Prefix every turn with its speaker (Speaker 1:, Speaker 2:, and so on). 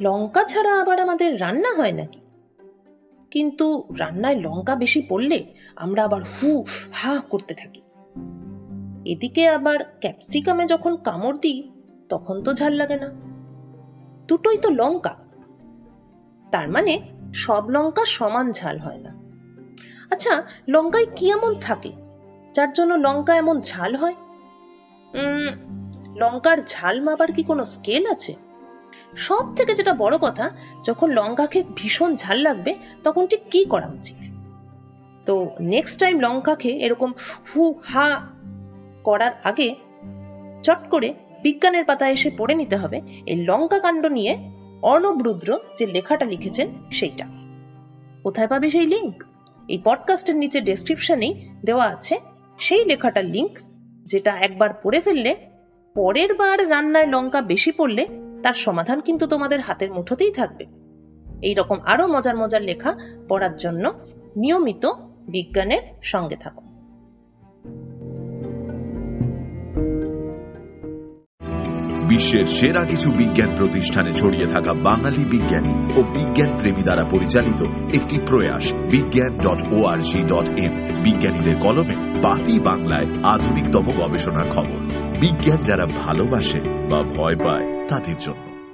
Speaker 1: লঙ্কা ছাড়া আবার আমাদের রান্না হয় নাকি? কিন্তু রান্নায় লঙ্কা বেশি পড়লে আমরা আবার হু হা করতে থাকি। এদিকে আবার ক্যাপসিকামে যখন কামড় দিই, তখন তো ঝাল লাগে না। দুটোই তো লঙ্কা। তার মানে সব লঙ্কা সমান ঝাল হয় না। আচ্ছা লঙ্কায় কি এমন থাকে? যার জন্য লঙ্কা এমন ঝাল হয়? উম, লঙ্কার ঝাল মাপার কি কোনো স্কেল আছে? সব থেকে যেটা বড় কথা, যখন লঙ্কাকে ভীষণ ঝাল লাগবে, তখন ঠিক কি করা উচিত? তো নেক্সট টাইম লঙ্কা খেয়ে এরকম হু হা করার আগে চট করে বিজ্ঞানের পাতায় এসে পড়ে নিতে হবে। এই লঙ্কা কাণ্ড নিয়ে অর্ণব রুদ্র যে লেখাটা লিখেছেন, সেইটা। কোথায় পাবে সেই লিঙ্ক এই পডকাস্টের নিচে ডেসক্রিপশনেই দেওয়া আছে সেই লেখাটার লিঙ্ক যেটা একবার পড়ে ফেললে পরের বার রান্নায় লঙ্কা বেশি পড়লে তার সমাধান কিন্তু তোমাদের হাতের মুঠোতেই থাকবে। এই রকম আরও মজার মজার লেখা পড়ার জন্য নিয়মিত বিজ্ঞানের সঙ্গে থাকো।
Speaker 2: বিশ্বের সেরা কিছু বিজ্ঞান প্রতিষ্ঠানে ছড়িয়ে থাকা বাঙালি বিজ্ঞানী ও বিজ্ঞান প্রেমী দ্বারা পরিচালিত একটি প্রয়াস, Bigyan dot O R dot in বিজ্ঞানীদের কলমে বাতি বাংলায় আধুনিকতম গবেষণার খবর। বিজ্ঞান যারা ভালোবাসে বা ভয় পায় তাদের জন্য।